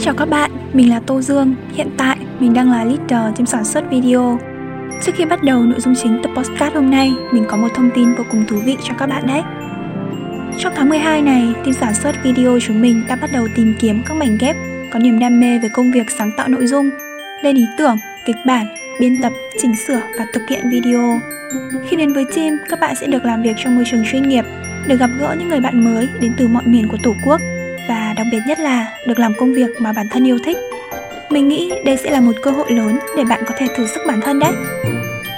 Xin chào các bạn, mình là Tô Dương. Hiện tại, mình đang là leader team sản xuất video. Trước khi bắt đầu nội dung chính tập podcast hôm nay, mình có một thông tin vô cùng thú vị cho các bạn đấy. Trong tháng 12 này, team sản xuất video chúng mình đã bắt đầu tìm kiếm các mảnh ghép có niềm đam mê về công việc sáng tạo nội dung, lên ý tưởng, kịch bản, biên tập, chỉnh sửa và thực hiện video. Khi đến với team, các bạn sẽ được làm việc trong môi trường chuyên nghiệp, được gặp gỡ những người bạn mới đến từ mọi miền của Tổ quốc đặc biệt nhất là được làm công việc mà bản thân yêu thích. Mình nghĩ đây sẽ là một cơ hội lớn để bạn có thể thử sức bản thân đấy.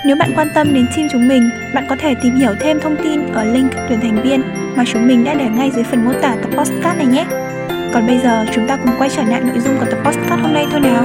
Nếu bạn quan tâm đến team chúng mình, bạn có thể tìm hiểu thêm thông tin ở link tuyển thành viên mà chúng mình đã để ngay dưới phần mô tả tập podcast này nhé. Còn bây giờ chúng ta cùng quay trở lại nội dung của tập podcast hôm nay thôi nào.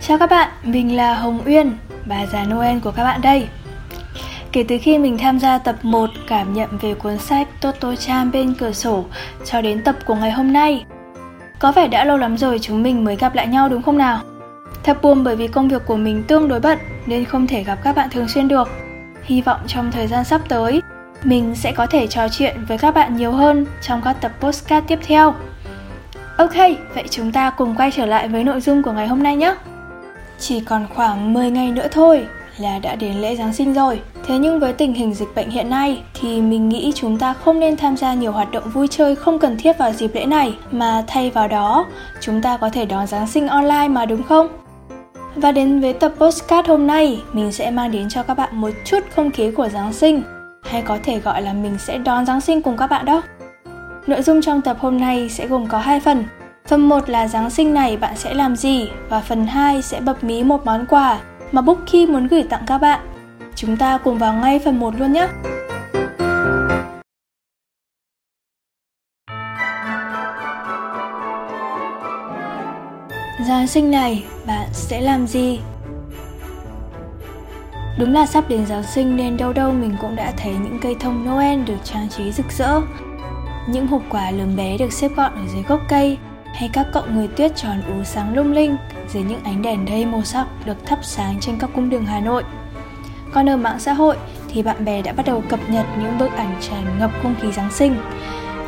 Chào các bạn, mình là Hồng Uyên, bà già Noel của các bạn đây. Kể từ khi mình tham gia tập 1 cảm nhận về cuốn sách Toto Chan bên cửa sổ cho đến tập của ngày hôm nay, có vẻ đã lâu lắm rồi chúng mình mới gặp lại nhau đúng không nào? Thật buồn bởi vì công việc của mình tương đối bận nên không thể gặp các bạn thường xuyên được. Hy vọng trong thời gian sắp tới, mình sẽ có thể trò chuyện với các bạn nhiều hơn trong các tập postcard tiếp theo. Ok, vậy chúng ta cùng quay trở lại với nội dung của ngày hôm nay nhé. Chỉ còn khoảng 10 ngày nữa thôi là đã đến lễ Giáng sinh rồi. Thế nhưng với tình hình dịch bệnh hiện nay thì mình nghĩ chúng ta không nên tham gia nhiều hoạt động vui chơi không cần thiết vào dịp lễ này mà thay vào đó chúng ta có thể đón Giáng sinh online mà đúng không? Và đến với tập postcard hôm nay, mình sẽ mang đến cho các bạn một chút không khí của Giáng sinh hay có thể gọi là mình sẽ đón Giáng sinh cùng các bạn đó. Nội dung trong tập hôm nay sẽ gồm có hai phần. Phần 1 là Giáng sinh này bạn sẽ làm gì và phần 2 sẽ bập mí một món quà mà Bookie muốn gửi tặng các bạn. Chúng ta cùng vào ngay phần 1 luôn nhé. Giáng sinh này bạn sẽ làm gì? Đúng là sắp đến Giáng sinh nên đâu đâu mình cũng đã thấy những cây thông Noel được trang trí rực rỡ. Những hộp quà lớn bé được xếp gọn ở dưới gốc cây hay các cậu người tuyết tròn ú sáng lung linh dưới những ánh đèn đầy màu sắc được thắp sáng trên các cung đường Hà Nội. Còn ở mạng xã hội thì bạn bè đã bắt đầu cập nhật những bức ảnh tràn ngập không khí Giáng sinh.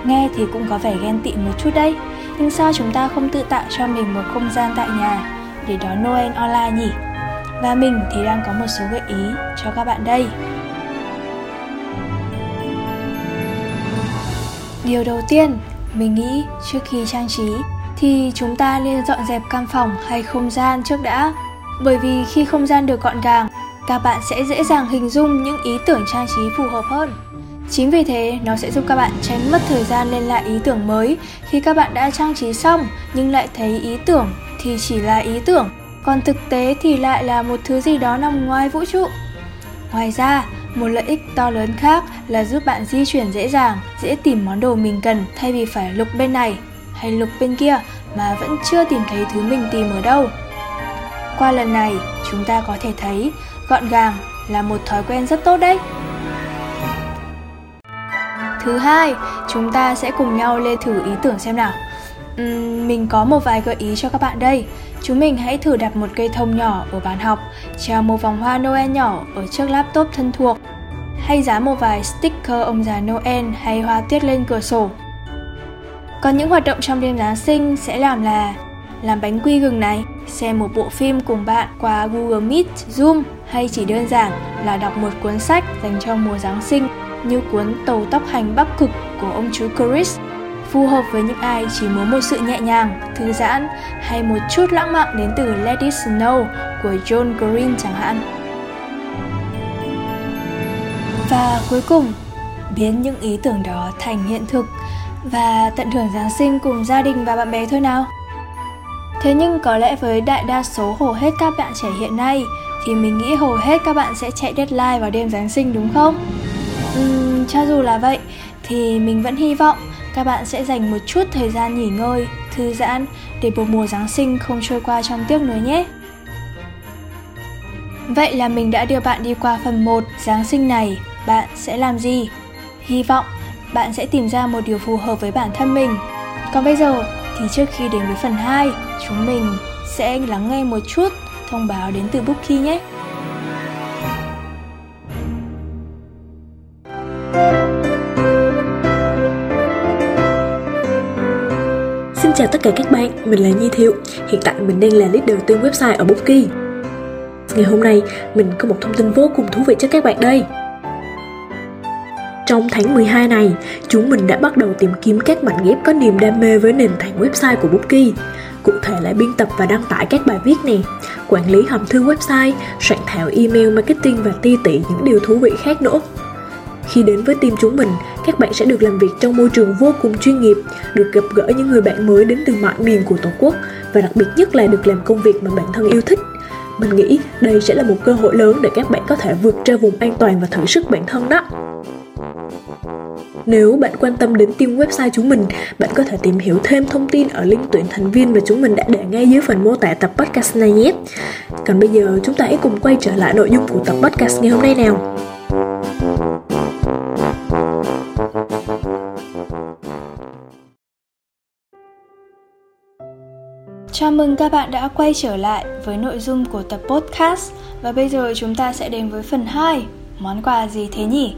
Nghe thì cũng có vẻ ghen tị một chút đấy, nhưng sao chúng ta không tự tạo cho mình một không gian tại nhà để đón Noel online nhỉ? Và mình thì đang có một số gợi ý cho các bạn đây. Điều đầu tiên, mình nghĩ trước khi trang trí thì chúng ta nên dọn dẹp căn phòng hay không gian trước đã. Bởi vì khi không gian được gọn gàng, các bạn sẽ dễ dàng hình dung những ý tưởng trang trí phù hợp hơn. Chính vì thế, nó sẽ giúp các bạn tránh mất thời gian lên lại ý tưởng mới khi các bạn đã trang trí xong nhưng lại thấy ý tưởng thì chỉ là ý tưởng, còn thực tế thì lại là một thứ gì đó nằm ngoài vũ trụ. Ngoài ra, một lợi ích to lớn khác là giúp bạn di chuyển dễ dàng, dễ tìm món đồ mình cần thay vì phải lục bên này hay lục bên kia mà vẫn chưa tìm thấy thứ mình tìm ở đâu. Qua lần này, chúng ta có thể thấy gọn gàng là một thói quen rất tốt đấy. Thứ hai, chúng ta sẽ cùng nhau lên thử ý tưởng xem nào. Uhm, mình có một vài gợi ý cho các bạn đây. Chúng mình hãy thử đặt một cây thông nhỏ ở bàn học, treo một vòng hoa Noel nhỏ ở trước laptop thân thuộc, hay dán một vài sticker ông già Noel hay hoa tuyết lên cửa sổ. Còn những hoạt động trong đêm Giáng sinh sẽ làm là làm bánh quy gừng này, xem một bộ phim cùng bạn qua Google Meet, Zoom hay chỉ đơn giản là đọc một cuốn sách dành cho mùa Giáng sinh như cuốn Tàu tóc hành Bắc Cực của ông chú Chris phù hợp với những ai chỉ muốn một sự nhẹ nhàng, thư giãn hay một chút lãng mạn đến từ Let It Snow của John Green chẳng hạn. Và cuối cùng, biến những ý tưởng đó thành hiện thực và tận hưởng Giáng sinh cùng gia đình và bạn bè thôi nào. Thế nhưng có lẽ với đại đa số hầu hết các bạn trẻ hiện nay thì mình nghĩ hầu hết các bạn sẽ chạy deadline vào đêm Giáng sinh đúng không? Uhm, cho dù là vậy thì mình vẫn hy vọng các bạn sẽ dành một chút thời gian nghỉ ngơi, thư giãn để một mùa Giáng sinh không trôi qua trong tiếc nuối nhé. Vậy là mình đã đưa bạn đi qua phần 1 Giáng sinh này, bạn sẽ làm gì? Hy vọng bạn sẽ tìm ra một điều phù hợp với bản thân mình. Còn bây giờ thì trước khi đến với phần 2, chúng mình sẽ lắng nghe một chút thông báo đến từ Bookie nhé. Xin chào tất cả các bạn, mình là Nhi Thiệu Hiện tại mình đang là leader tiên website ở Bookie Ngày hôm nay, mình có một thông tin vô cùng thú vị cho các bạn đây trong tháng 12 này, chúng mình đã bắt đầu tìm kiếm các mảnh ghép có niềm đam mê với nền tảng website của Bookie. Cụ thể là biên tập và đăng tải các bài viết nè, quản lý hòm thư website, soạn thảo email marketing và ti tị những điều thú vị khác nữa. Khi đến với team chúng mình, các bạn sẽ được làm việc trong môi trường vô cùng chuyên nghiệp, được gặp gỡ những người bạn mới đến từ mọi miền của Tổ quốc và đặc biệt nhất là được làm công việc mà bản thân yêu thích. Mình nghĩ đây sẽ là một cơ hội lớn để các bạn có thể vượt ra vùng an toàn và thử sức bản thân đó. Nếu bạn quan tâm đến team website chúng mình, bạn có thể tìm hiểu thêm thông tin ở link tuyển thành viên mà chúng mình đã để ngay dưới phần mô tả tập podcast này nhé. Còn bây giờ chúng ta hãy cùng quay trở lại nội dung của tập podcast ngày hôm nay nào. Chào mừng các bạn đã quay trở lại với nội dung của tập podcast và bây giờ chúng ta sẽ đến với phần 2. Món quà gì thế nhỉ?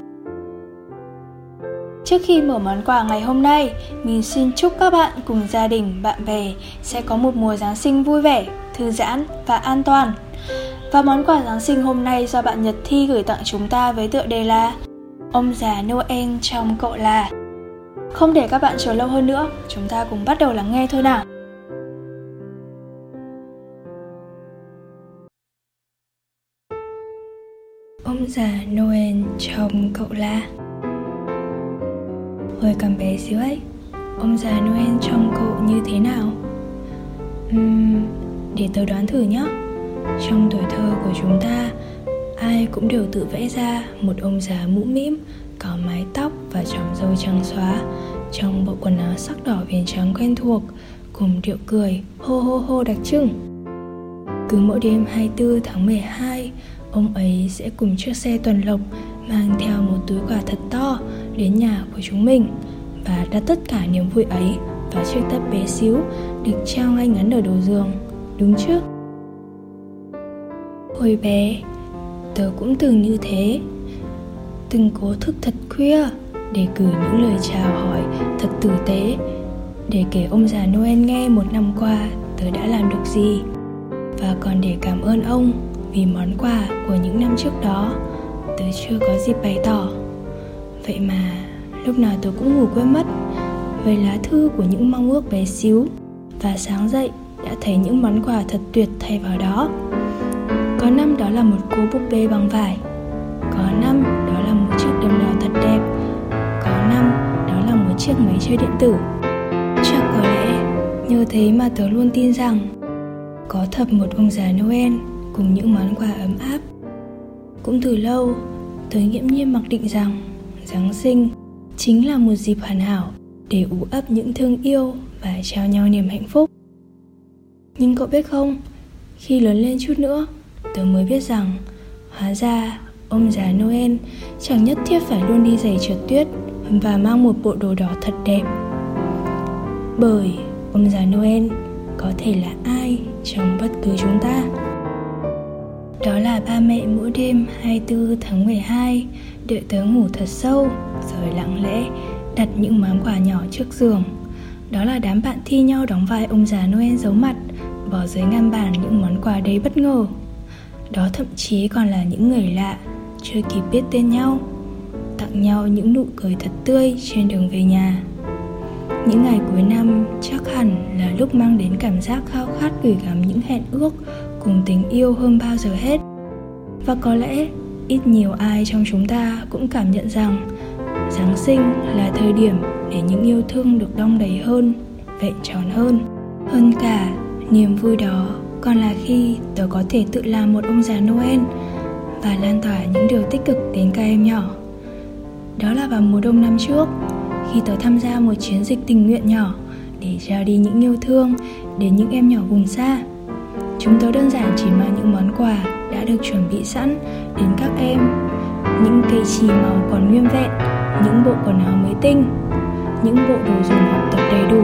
Trước khi mở món quà ngày hôm nay, mình xin chúc các bạn cùng gia đình, bạn bè sẽ có một mùa Giáng sinh vui vẻ, thư giãn và an toàn. Và món quà Giáng sinh hôm nay do bạn Nhật Thi gửi tặng chúng ta với tựa đề là Ông già Noel trong cậu là Không để các bạn chờ lâu hơn nữa, chúng ta cùng bắt đầu lắng nghe thôi nào. Ông già Noel trong cậu là Hồi còn bé xíu ấy. Ông già Noel trông cậu như thế nào? Uhm, để tớ đoán thử nhé Trong tuổi thơ của chúng ta Ai cũng đều tự vẽ ra một ông già mũ mĩm Có mái tóc và tròng râu trắng xóa. Trong bộ quần áo sắc đỏ viền trắng quen thuộc Cùng điệu cười hô hô hô đặc trưng. Cứ mỗi đêm 24 tháng 12 Ông ấy sẽ cùng chiếc xe tuần lộc mang theo một túi quà thật to đến nhà của chúng mình và đặt tất cả niềm vui ấy vào chiếc tắp bé xíu được treo ngay ngắn ở đầu giường. Đúng chứ? Hồi bé, tớ cũng từng như thế. Từng cố thức thật khuya để gửi những lời chào hỏi thật tử tế, để kể ông già noel nghe một năm qua tớ đã làm được gì. Và còn để cảm ơn ông vì món quà của những năm trước đó. Tớ chưa có dịp bày tỏ vậy mà, lúc nào tôi cũng ngủ quên mất với lá thư của những mong ước bé xíu và sáng dậy đã thấy những món quà thật tuyệt thay vào đó. Có năm đó là một cô búp bê bằng vải, có năm đó là một chiếc đầm đỏ thật đẹp, có năm đó là một chiếc máy chơi điện tử. Chắc có lẽ nhờ thế mà tớ luôn tin rằng có thật một ông già noel cùng những món quà ấm áp. Cũng từ lâu, tớ nghiễm nhiên mặc định rằng giáng sinh chính là một dịp hoàn hảo để ủ ấp những thương yêu và trao nhau niềm hạnh phúc. Nhưng cậu biết không, khi lớn lên chút nữa, tớ mới biết rằng hóa ra ông già noel chẳng nhất thiết phải luôn đi giày trượt tuyết và mang một bộ đồ đỏ thật đẹp. Bởi ông già noel có thể là ai trong bất cứ chúng ta? Đó là ba mẹ mỗi đêm 24 tháng 12 đợi tớ ngủ thật sâu rồi lặng lẽ đặt những món quà nhỏ trước giường. Đó là đám bạn thi nhau đóng vai ông già Noel giấu mặt, bỏ dưới ngăn bàn những món quà đầy bất ngờ. Đó thậm chí còn là những người lạ, chưa kịp biết tên nhau, tặng nhau những nụ cười thật tươi trên đường về nhà. Những ngày cuối năm chắc hẳn là lúc mang đến cảm giác khao khát gửi gắm những hẹn ước cùng tình yêu hơn bao giờ hết và có lẽ ít nhiều ai trong chúng ta cũng cảm nhận rằng giáng sinh là thời điểm để những yêu thương được đong đầy hơn vẹn tròn hơn hơn cả niềm vui đó còn là khi tớ có thể tự làm một ông già Noel và lan tỏa những điều tích cực đến các em nhỏ. Đó là vào mùa đông năm trước, khi tớ tham gia một chiến dịch tình nguyện nhỏ để trao đi những yêu thương đến những em nhỏ vùng xa. Chúng tớ đơn giản chỉ mang những món quà đã được chuẩn bị sẵn đến các em, những cây chì màu còn nguyên vẹn, những bộ quần áo mới tinh, những bộ đồ dùng học tập đầy đủ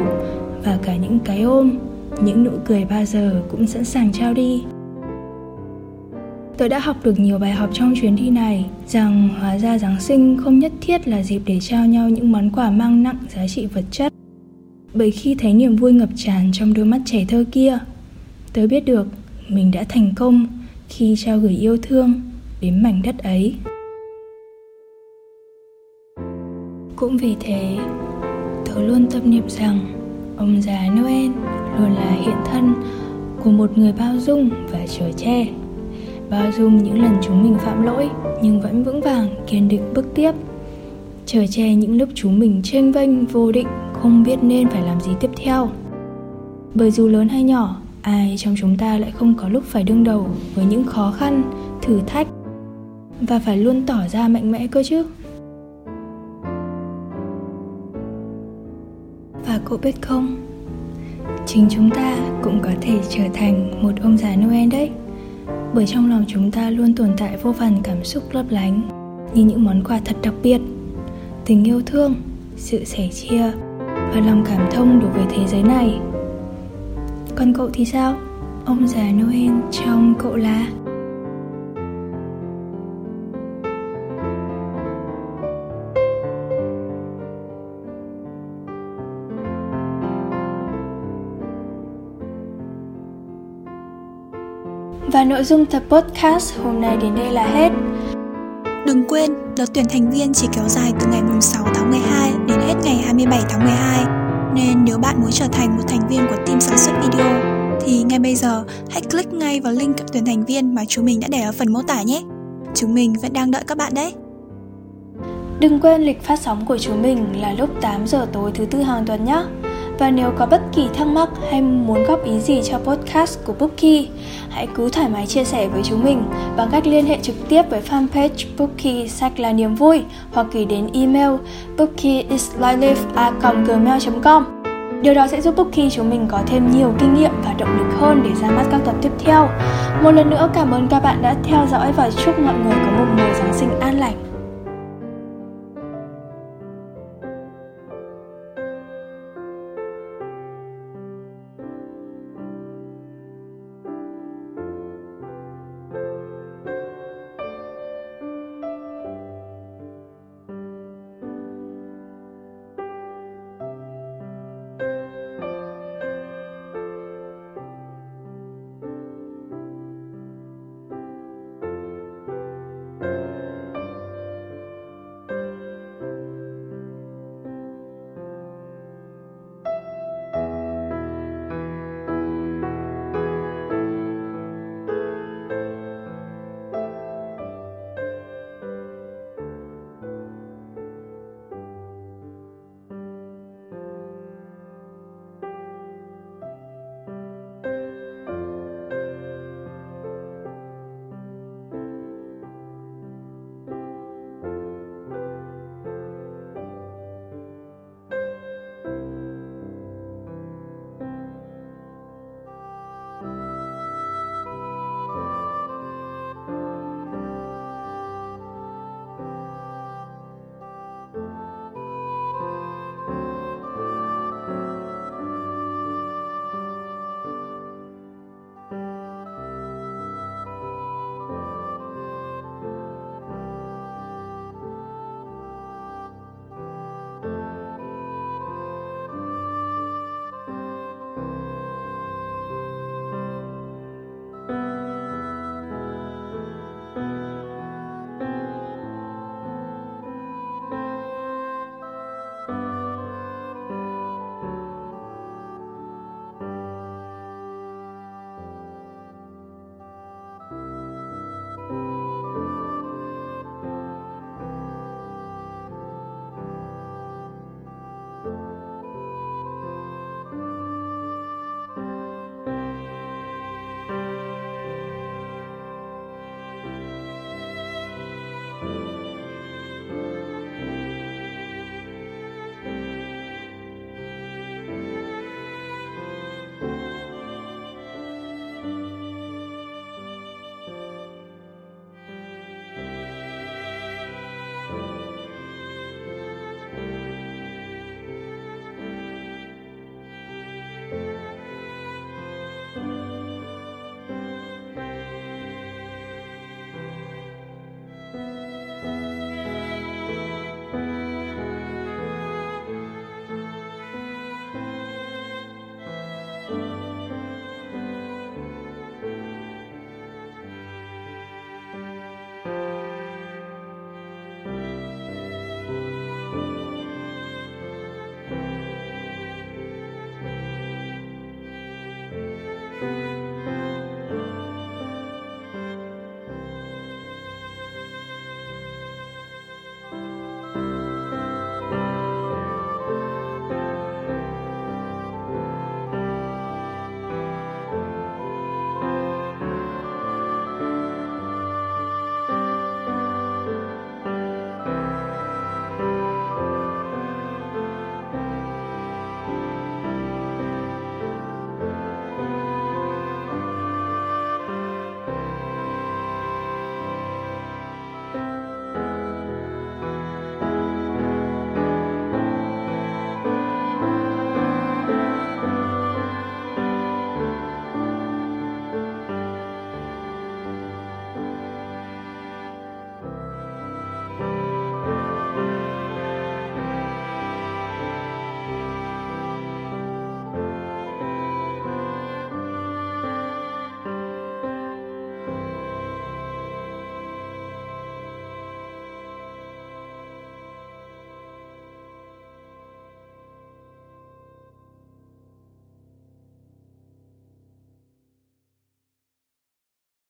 và cả những cái ôm, những nụ cười bao giờ cũng sẵn sàng trao đi. Tôi đã học được nhiều bài học trong chuyến đi này rằng hóa ra Giáng sinh không nhất thiết là dịp để trao nhau những món quà mang nặng giá trị vật chất. Bởi khi thấy niềm vui ngập tràn trong đôi mắt trẻ thơ kia, tớ biết được mình đã thành công khi trao gửi yêu thương đến mảnh đất ấy. Cũng vì thế, tớ luôn tâm niệm rằng ông già Noel luôn là hiện thân của một người bao dung và chở che. Bao dung những lần chúng mình phạm lỗi nhưng vẫn vững vàng kiên định bước tiếp. Chở che những lúc chúng mình tranh vênh vô định không biết nên phải làm gì tiếp theo. Bởi dù lớn hay nhỏ ai trong chúng ta lại không có lúc phải đương đầu với những khó khăn, thử thách và phải luôn tỏ ra mạnh mẽ cơ chứ? Và cậu biết không? Chính chúng ta cũng có thể trở thành một ông già noel đấy. Bởi trong lòng chúng ta luôn tồn tại vô vàn cảm xúc lấp lánh, như những món quà thật đặc biệt, tình yêu thương, sự sẻ chia và lòng cảm thông đối với thế giới này còn cậu thì sao ông già noel trong cậu là Và nội dung tập podcast hôm nay đến đây là hết. Đừng quên, đợt tuyển thành viên chỉ kéo dài từ ngày 6 tháng 12 đến hết ngày 27 tháng 12. Nên nếu bạn muốn trở thành một thành viên của team sản xuất video, thì ngay bây giờ, hãy click ngay vào link tuyển thành viên mà chúng mình đã để ở phần mô tả nhé. Chúng mình vẫn đang đợi các bạn đấy. Đừng quên lịch phát sóng của chúng mình là lúc 8 giờ tối thứ tư hàng tuần nhé. Và nếu có bất kỳ thắc mắc hay muốn góp ý gì cho podcast của Bookie, hãy cứ thoải mái chia sẻ với chúng mình bằng cách liên hệ trực tiếp với fanpage Bookie sách là niềm vui hoặc gửi đến email bookieislightlife.gmail.com Điều đó sẽ giúp Bookie chúng mình có thêm nhiều kinh nghiệm và động lực hơn để ra mắt các tập tiếp theo. Một lần nữa cảm ơn các bạn đã theo dõi và chúc mọi người có một mùa Giáng sinh an lành.